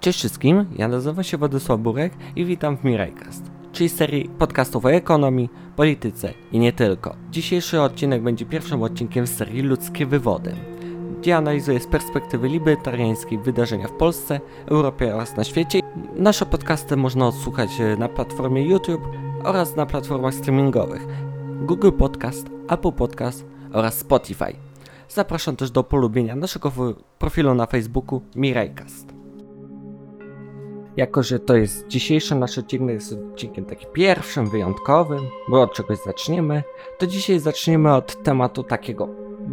Cześć wszystkim, ja nazywam się Władysław Burek i witam w Mirajcast, czyli serii podcastów o ekonomii, polityce i nie tylko. Dzisiejszy odcinek będzie pierwszym odcinkiem z serii Ludzkie Wywody, gdzie analizuję z perspektywy libertariańskiej wydarzenia w Polsce, Europie oraz na świecie. Nasze podcasty można odsłuchać e, na platformie YouTube oraz na platformach streamingowych Google Podcast, Apple Podcast oraz Spotify. Zapraszam też do polubienia naszego profilu na Facebooku Mirajcast. Jako, że to jest dzisiejszy nasz odcinek, jest odcinkiem takim pierwszym, wyjątkowym, bo od czegoś zaczniemy, to dzisiaj zaczniemy od tematu takiego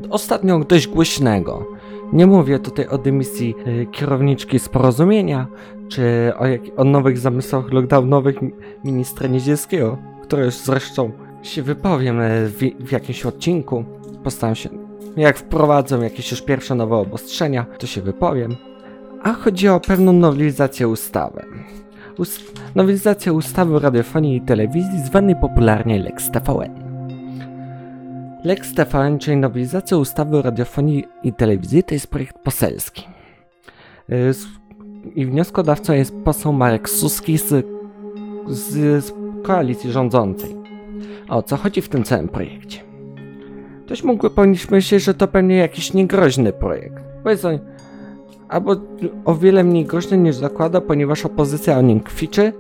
ostatnio dość głośnego. Nie mówię tutaj o dymisji y, kierowniczki z porozumienia, czy o, jak, o nowych zamysłach lockdownowych ministra Niedzielskiego, które już zresztą się wypowiem y, w, w jakimś odcinku. Postaram się, jak wprowadzą jakieś już pierwsze nowe obostrzenia, to się wypowiem a chodzi o pewną nowelizację ustawy. Ust nowelizacja ustawy o radiofonii i telewizji, zwanej popularnie Lex TVN. Lex TVN, czyli nowelizacja ustawy o radiofonii i telewizji, to jest projekt poselski. Y, I wnioskodawcą jest poseł Marek Suski z, z, z koalicji rządzącej. O co chodzi w tym całym projekcie? Ktoś mógłby pomyśleć, że to pewnie jakiś niegroźny projekt. Powiedzmy, albo o wiele mniej groźny niż zakłada, ponieważ opozycja o nim kwiczy,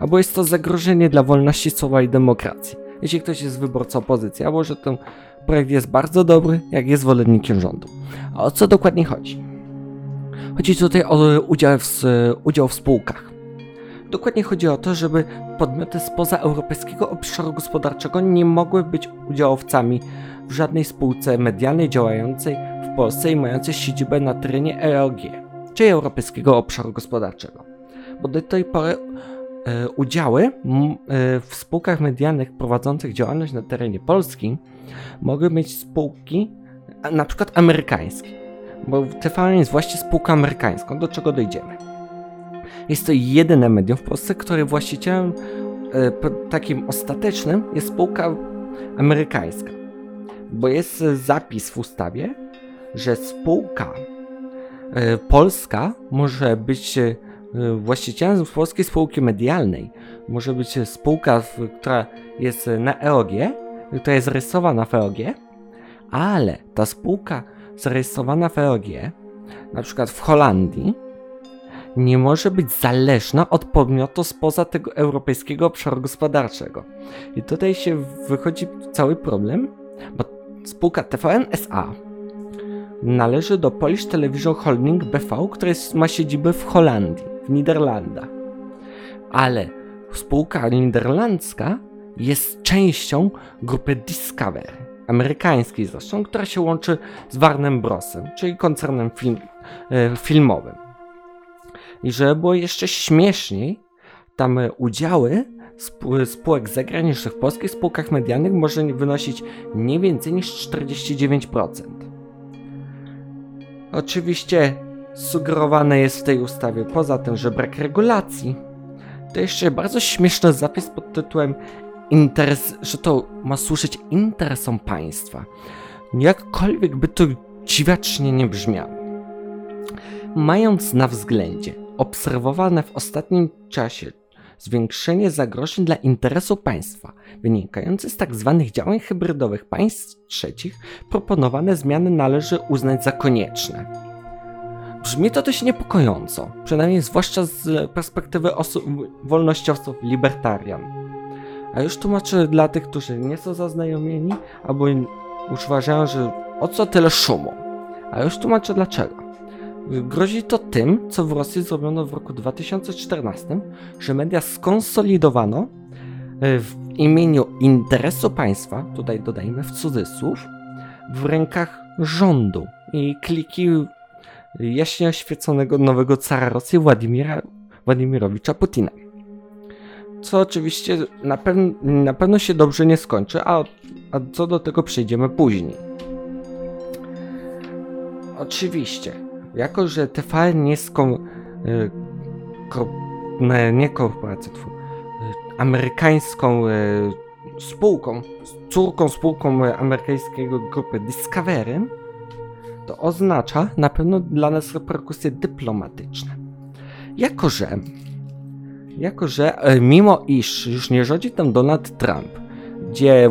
albo jest to zagrożenie dla wolności słowa i demokracji. Jeśli ktoś jest wyborcą opozycji, albo że ten projekt jest bardzo dobry, jak jest zwolennikiem rządu. A o co dokładnie chodzi? Chodzi tutaj o udział w, udział w spółkach. Dokładnie chodzi o to, żeby podmioty spoza europejskiego obszaru gospodarczego nie mogły być udziałowcami w żadnej spółce medialnej działającej Polsce i mającej siedzibę na terenie EOG, czyli Europejskiego Obszaru Gospodarczego. Bo do tej pory e, udziały e, w spółkach medialnych prowadzących działalność na terenie Polski mogły mieć spółki na przykład amerykańskie, bo TVN jest właśnie spółką amerykańską, do czego dojdziemy. Jest to jedyne medium w Polsce, które właścicielem e, takim ostatecznym jest spółka amerykańska. Bo jest zapis w ustawie, że spółka e, polska może być e, właścicielem polskiej spółki medialnej. Może być spółka, która jest na EOG, która jest zarejestrowana w EOG, ale ta spółka zarejestrowana w EOG, na przykład w Holandii, nie może być zależna od podmiotu spoza tego europejskiego obszaru gospodarczego. I tutaj się wychodzi cały problem, bo spółka TVN SA należy do Polish Television Holding BV, która ma siedzibę w Holandii, w Niderlandach. Ale spółka niderlandzka jest częścią grupy Discovery, amerykańskiej zresztą, która się łączy z Warner Brosem, czyli koncernem film, e, filmowym. I żeby było jeszcze śmieszniej, tam udziały spółek zagranicznych w polskich spółkach medialnych może wynosić nie więcej niż 49%. Oczywiście sugerowane jest w tej ustawie, poza tym, że brak regulacji, to jeszcze bardzo śmieszny zapis pod tytułem interes, że to ma służyć interesom państwa. Jakkolwiek by to dziwacznie nie brzmiało. Mając na względzie obserwowane w ostatnim czasie zwiększenie zagrożeń dla interesu państwa wynikające z tzw. Tak działań hybrydowych państw trzecich, proponowane zmiany należy uznać za konieczne. Brzmi to dość niepokojąco, przynajmniej zwłaszcza z perspektywy osób wolnościowców libertarian. A już tłumaczę dla tych, którzy nie są zaznajomieni, albo już uważają, że o co tyle szumu. A już tłumaczę dlaczego. Grozi to tym, co w Rosji zrobiono w roku 2014, że media skonsolidowano e, w imieniu interesu państwa, tutaj dodajmy w cudzysłów, w rękach rządu i kliki jaśnie oświeconego nowego cara Rosji Władimira, Władimirowicza Putina. Co oczywiście na, pew na pewno się dobrze nie skończy, a, a co do tego przejdziemy później. Oczywiście, jako, że TVN nie jest kom, y, ko, nie korporacją, y, amerykańską y, spółką, córką spółką amerykańskiego grupy Discovery, to oznacza na pewno dla nas reperkusje dyplomatyczne. jako że, jako że e, mimo iż już nie rządzi tam Donald Trump, gdzie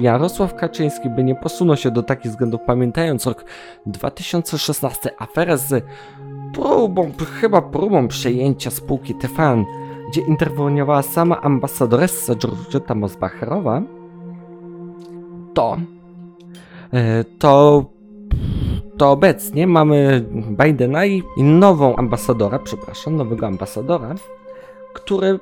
Jarosław Kaczyński by nie posunął się do takich względów, pamiętając rok 2016, aferę z próbą, chyba próbą przejęcia spółki TVN, gdzie interweniowała sama ambasadoressa Georgetta Mosbacherowa, to, e, to, to obecnie mamy Bidena i nową ambasadora, przepraszam, nowego ambasadora, który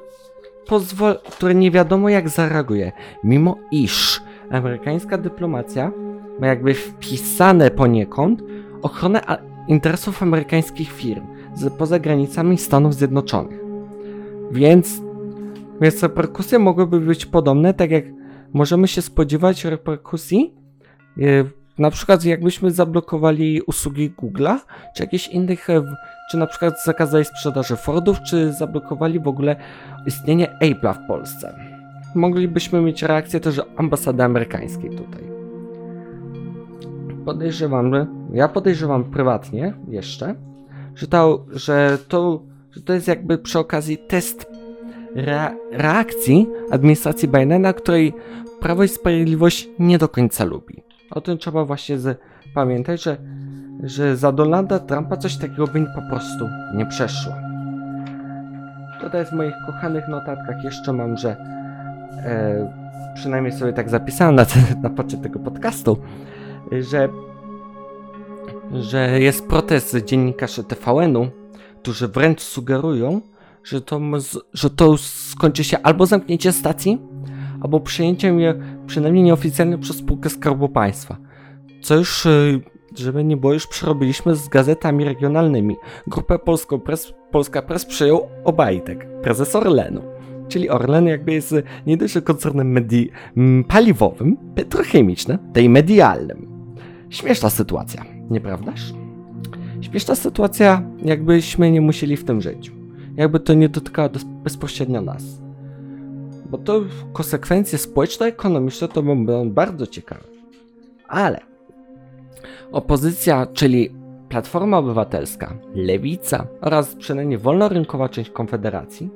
pozwol, który nie wiadomo jak zareaguje, mimo iż amerykańska dyplomacja ma jakby wpisane poniekąd ochronę interesów amerykańskich firm z, poza granicami Stanów Zjednoczonych. Więc, więc reperkusje mogłyby być podobne, tak jak możemy się spodziewać reperkusji, yy, na przykład jakbyśmy zablokowali usługi Google'a, czy jakichś innych, e, czy na przykład zakazali sprzedaży Fordów, czy zablokowali w ogóle istnienie Apple'a w Polsce. Moglibyśmy mieć reakcję też ambasady amerykańskiej tutaj. Podejrzewam, ja podejrzewam prywatnie jeszcze, że to, że to, że to jest jakby przy okazji test re reakcji administracji Bidena, której Prawo i Sprawiedliwość nie do końca lubi. O tym trzeba właśnie z, pamiętać, że, że za Donalda Trumpa coś takiego by po prostu nie przeszło. Tutaj w moich kochanych notatkach jeszcze mam, że e, przynajmniej sobie tak zapisałem na, na początku tego podcastu, że, że jest protest dziennikarzy TVN-u, którzy wręcz sugerują, że to, że to skończy się albo zamknięciem stacji, albo przyjęciem je przynajmniej nieoficjalnie przez spółkę Skarbu Państwa. Co już, y, żeby nie było, już przerobiliśmy z gazetami regionalnymi. Grupę Polską Press, Polska Press przyjął Obajtek, prezes Orlenu. Czyli Orlen jakby jest nie dość, koncernem medi- paliwowym, petrochemicznym, tej medialnym. Śmieszna sytuacja, nieprawdaż? Śmieszna sytuacja, jakbyśmy nie musieli w tym żyć. Jakby to nie dotykało bezpośrednio nas. Bo to konsekwencje społeczno-ekonomiczne to będą bardzo ciekawe. Ale opozycja, czyli Platforma Obywatelska, Lewica oraz przynajmniej wolnorynkowa część Konfederacji,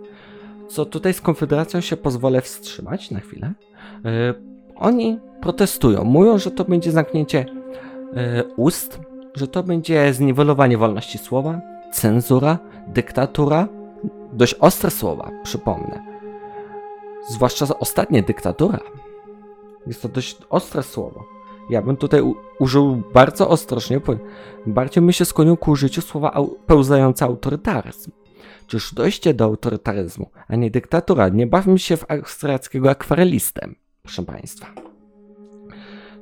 co tutaj z Konfederacją się pozwolę wstrzymać na chwilę, yy, oni protestują. Mówią, że to będzie zamknięcie yy, ust, że to będzie zniwelowanie wolności słowa, cenzura, dyktatura, dość ostre słowa, przypomnę. Zwłaszcza ostatnie dyktatura. Jest to dość ostre słowo. Ja bym tutaj użył bardzo ostrożnie, bardziej bym się skłonił ku użyciu słowa au pełzający autorytaryzm. Czyż dojście do autorytaryzmu, a nie dyktatura. Nie bawmy się w austriackiego akwarelistę, proszę Państwa.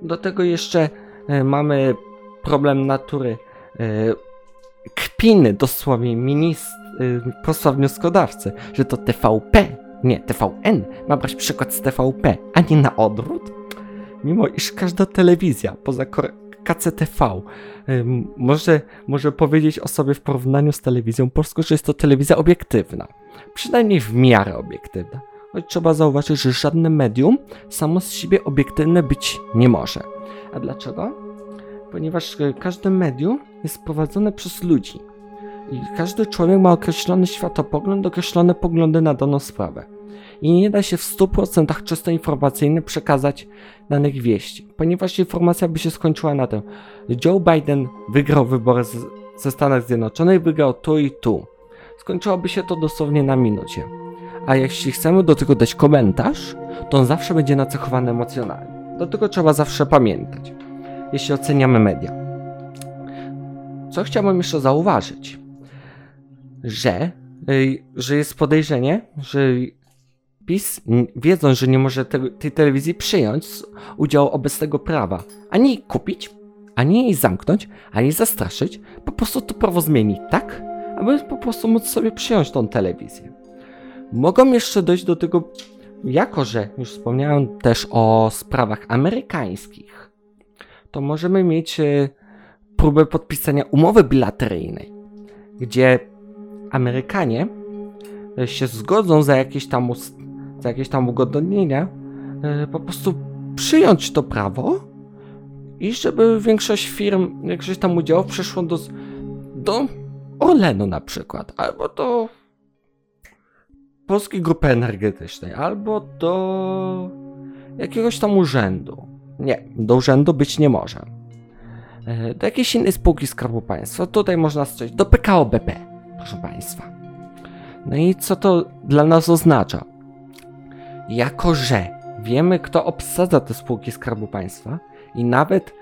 Do tego jeszcze e, mamy problem natury e, kpiny dosłownie minist, e, posła wnioskodawcy, że to TVP nie, TVN ma brać przykład z TVP, a nie na odwrót? Mimo iż każda telewizja poza KCTV może, może powiedzieć o sobie w porównaniu z telewizją polską, że jest to telewizja obiektywna. Przynajmniej w miarę obiektywna. Choć trzeba zauważyć, że żadne medium samo z siebie obiektywne być nie może. A dlaczego? Ponieważ e, każde medium jest prowadzone przez ludzi. Każdy człowiek ma określony światopogląd, określone poglądy na daną sprawę. I nie da się w 100% czysto informacyjnie przekazać danych wieści, ponieważ informacja by się skończyła na tym. Joe Biden wygrał wybory z, ze Stanów Zjednoczonych, wygrał tu i tu. Skończyłoby się to dosłownie na minucie. A jeśli chcemy do tego dać komentarz, to on zawsze będzie nacechowany emocjonalnie. Do tego trzeba zawsze pamiętać, jeśli oceniamy media. Co chciałbym jeszcze zauważyć? Że, y, że jest podejrzenie, że PiS, wiedząc, że nie może te, tej telewizji przyjąć z udziału obecnego prawa, ani kupić, ani jej zamknąć, ani zastraszyć, po prostu to prawo zmieni tak, aby po prostu móc sobie przyjąć tą telewizję. Mogą jeszcze dojść do tego, jako że już wspomniałem też o sprawach amerykańskich, to możemy mieć y, próbę podpisania umowy bilateryjnej, gdzie Amerykanie e, się zgodzą za jakieś tam, za jakieś tam ugodnienia, e, po prostu przyjąć to prawo i żeby większość firm, większość tam udziałów przeszło do, do Orlenu na przykład, albo do Polskiej Grupy Energetycznej, albo do jakiegoś tam urzędu. Nie, do urzędu być nie może. E, do jakiejś innej spółki Skarbu Państwa. Tutaj można strzelić do PKO BP, proszę Państwa. No i co to dla nas oznacza? Jako, że wiemy, kto obsadza te spółki Skarbu Państwa i nawet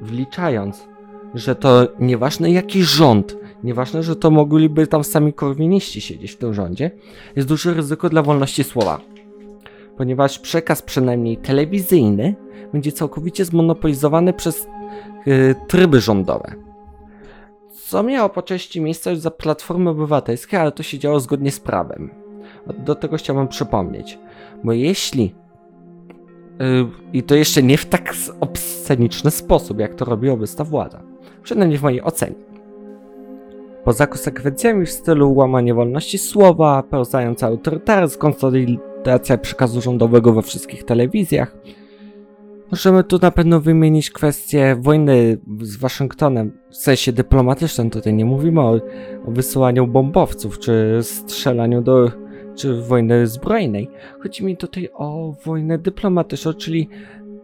wliczając, że to nieważne jaki rząd, nieważne, że to mogliby tam sami korwiniści siedzieć w tym rządzie, jest duże ryzyko dla wolności słowa. Ponieważ przekaz przynajmniej telewizyjny będzie całkowicie zmonopolizowany przez yy, tryby rządowe. Co miało po części miejsce za Platformy Obywatelskie, ale to się działo zgodnie z prawem. Do tego chciałbym przypomnieć. Bo jeśli yy, i to jeszcze nie w tak obsceniczny sposób, jak to robi obecna władza. Przynajmniej w mojej ocenie. Poza konsekwencjami w stylu łamanie wolności słowa, pełzający autorytaryzm, konsolidacja przekazu rządowego we wszystkich telewizjach, Możemy tu na pewno wymienić kwestię wojny z Waszyngtonem, w sensie dyplomatycznym, tutaj nie mówimy o, o wysyłaniu bombowców, czy strzelaniu do, czy wojny zbrojnej. Chodzi mi tutaj o wojnę dyplomatyczną, czyli,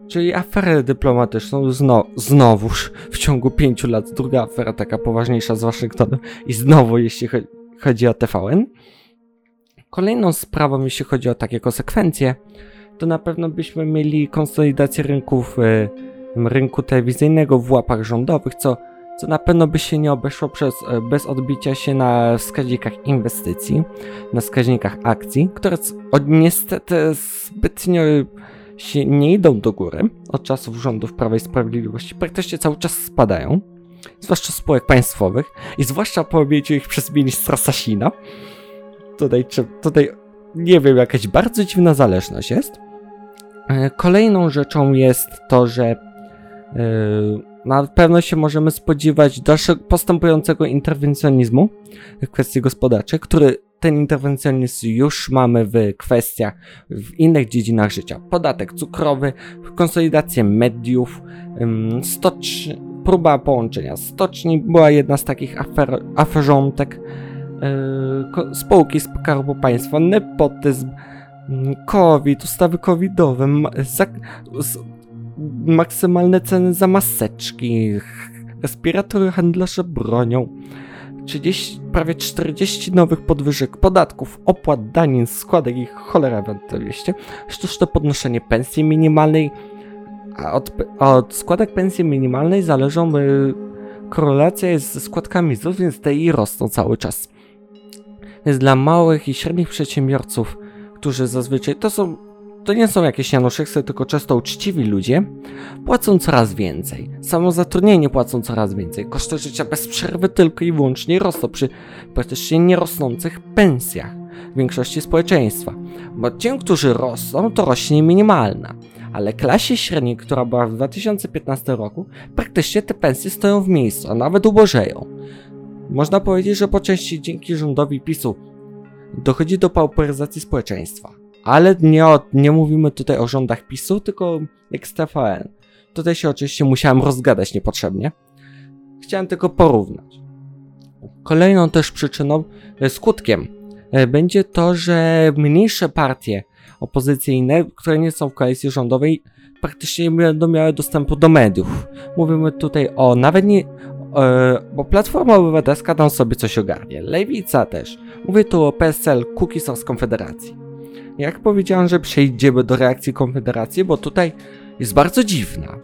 czyli aferę dyplomatyczną, zno, znowuż w ciągu pięciu lat, druga afera taka poważniejsza z Waszyngtonem i znowu jeśli chodzi o TVN. Kolejną sprawą, jeśli chodzi o takie konsekwencje, to na pewno byśmy mieli konsolidację rynków, e, rynku telewizyjnego w łapach rządowych, co, co na pewno by się nie obeszło przez, e, bez odbicia się na wskaźnikach inwestycji, na wskaźnikach akcji, które niestety zbytnio się nie idą do góry od czasów rządów Prawa i Sprawiedliwości, praktycznie cały czas spadają, zwłaszcza spółek państwowych i zwłaszcza po objęciu ich przez ministra Sasina. Tutaj, tutaj nie wiem, jakaś bardzo dziwna zależność jest. E, kolejną rzeczą jest to, że e, na pewno się możemy spodziewać dalszego postępującego interwencjonizmu w kwestii gospodarczej, który ten interwencjonizm już mamy w kwestiach, w innych dziedzinach życia. Podatek cukrowy, konsolidację mediów, próba połączenia stoczni była jedna z takich afer, aferzątek, spółki Skarbu Państwa, nepotyzm, COVID, ustawy covidowe, maksymalne ceny za maseczki, respiratory handlarze bronią, 30, prawie 40 nowych podwyżek podatków, opłat, danin, składek i cholera ewentualnie, sztuczne podnoszenie pensji minimalnej, a od, od składek pensji minimalnej zależą, y, korelacja jest ze składkami ZUS, więc te i rosną cały czas. Więc dla małych i średnich przedsiębiorców którzy zazwyczaj to są, to nie są jakieś janoszyksy, tylko często uczciwi ludzie, płacą coraz więcej. Samo zatrudnienie płacą coraz więcej. Koszty życia bez przerwy tylko i wyłącznie rosną przy praktycznie nierosnących pensjach w większości społeczeństwa. Bo ci, którzy rosną, to rośnie minimalna. Ale klasie średniej, która była w 2015 roku, praktycznie te pensje stoją w miejscu, a nawet ubożeją. Można powiedzieć, że po części dzięki rządowi PiSu dochodzi do pauperyzacji społeczeństwa. Ale nie, nie mówimy tutaj o rządach PiSu, tylko jak z TVN. Tutaj się oczywiście musiałem rozgadać niepotrzebnie. Chciałem tylko porównać. Kolejną też przyczyną, e, skutkiem e, będzie to, że mniejsze partie opozycyjne, które nie są w koalicji rządowej, praktycznie nie będą miały dostępu do mediów. Mówimy tutaj o nawet nie bo Platforma Obywatelska tam sobie coś ogarnie. Lewica też. Mówię tu o PSL, Kukiz z Konfederacji. Jak powiedziałem, że przejdziemy do reakcji Konfederacji, bo tutaj jest bardzo dziwna.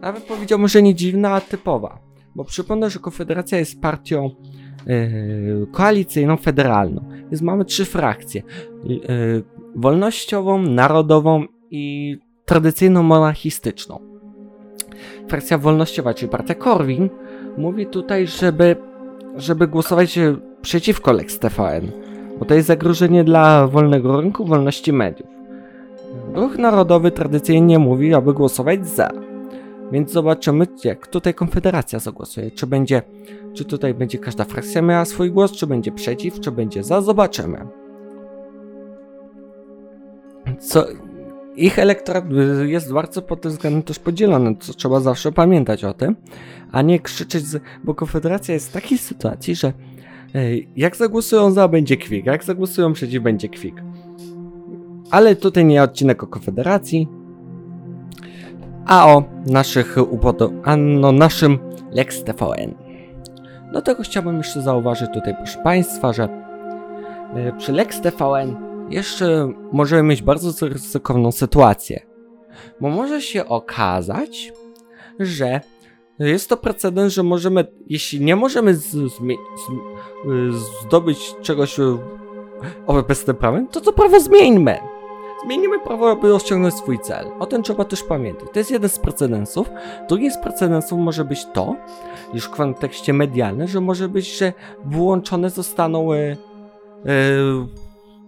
Nawet powiedziałbym, że nie dziwna, a typowa. Bo przypomnę, że Konfederacja jest partią yy, koalicyjną, federalną. Więc mamy trzy frakcje. Yy, wolnościową, narodową i tradycyjną monarchistyczną. Frakcja wolnościowa, czyli partia Korwin, mówi tutaj, żeby, żeby głosować przeciwko Lex TVN, bo to jest zagrożenie dla wolnego rynku, wolności mediów. Ruch Narodowy tradycyjnie mówi, aby głosować za. Więc zobaczymy, jak tutaj Konfederacja zagłosuje. Czy będzie, czy tutaj będzie każda frakcja miała swój głos, czy będzie przeciw, czy będzie za, zobaczymy. Co, ich elektorat jest bardzo pod tym względem też podzielony, co trzeba zawsze pamiętać o tym, a nie krzyczeć, z... bo Konfederacja jest w takiej sytuacji, że Jak zagłosują za, będzie kwik. Jak zagłosują przeciw, będzie kwik. Ale tutaj nie odcinek o Konfederacji, a o naszych upodo- a no naszym Lex TVN. Do tego chciałbym jeszcze zauważyć tutaj, proszę Państwa, że e, przy Lex TVN jeszcze możemy mieć bardzo ryzykowną sytuację. Bo może się okazać, że jest to precedens, że możemy, jeśli nie możemy z, zmie- z, y, zdobyć czegoś y, obecnym prawem, to to prawo zmieńmy. Zmienimy prawo, aby osiągnąć swój cel. O tym trzeba też pamiętać. To jest jeden z precedensów. Drugi z precedensów może być to, już w kontekście medialnym, że może być, że włączone zostaną y,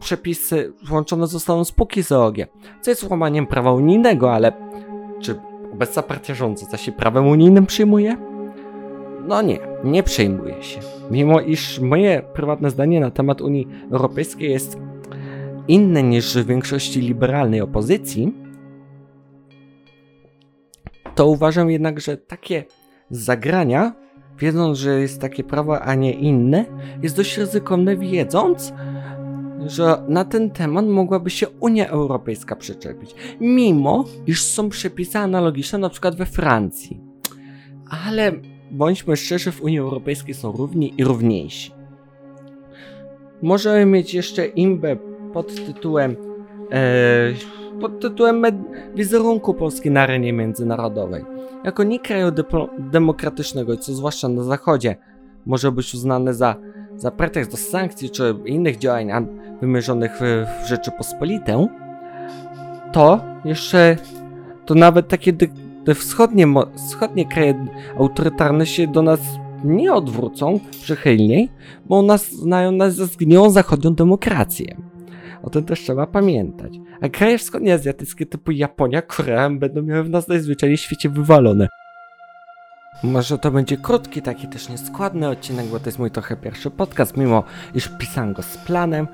przepisy, włączone zostaną spółki z EOG, co jest łamaniem prawa unijnego, ale czy obecna partia rządząca się prawem unijnym przyjmuje? No nie, nie przejmuje się. Mimo iż moje prywatne zdanie na temat Unii Europejskiej jest inne niż w większości liberalnej opozycji, to uważam jednak, że takie zagrania, wiedząc, że jest takie prawo, a nie inne, jest dość ryzykowne, wiedząc, że na ten temat mogłaby się Unia Europejska przyczepić, mimo iż są przepisy analogiczne na przykład we Francji. Ale bądźmy szczerzy, w Unii Europejskiej są równi i równiejsi. Możemy mieć jeszcze imbę pod tytułem e, pod tytułem wizerunku Polski na arenie międzynarodowej. Jako nie kraju demokratycznego, co zwłaszcza na zachodzie może być uznane za, za pretekst do sankcji czy innych działań wymierzonych w, Rzeczypospolitę, to jeszcze to nawet takie te wschodnie, wschodnie kraje autorytarne się do nas nie odwrócą przychylniej, bo nas znają nas za zgniłą zachodnią demokrację. O tym też trzeba pamiętać. A kraje wschodnioazjatyckie typu Japonia, Korea będą miały w nas najzwyczajniej w świecie wywalone. Może to będzie krótki, taki też nieskładny odcinek, bo to jest mój trochę pierwszy podcast, mimo iż pisałem go z planem,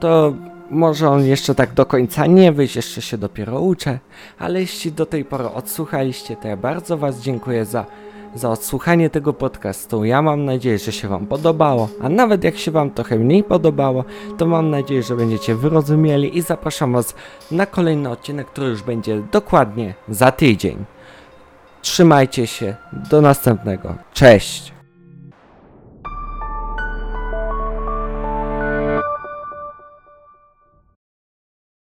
to może on jeszcze tak do końca nie wyjść, jeszcze się dopiero uczę, ale jeśli do tej pory odsłuchaliście, to ja bardzo Was dziękuję za, za odsłuchanie tego podcastu. Ja mam nadzieję, że się Wam podobało, a nawet jak się Wam trochę mniej podobało, to mam nadzieję, że będziecie wyrozumieli i zapraszam Was na kolejny odcinek, który już będzie dokładnie za tydzień. Trzymajcie się, do następnego. Cześć!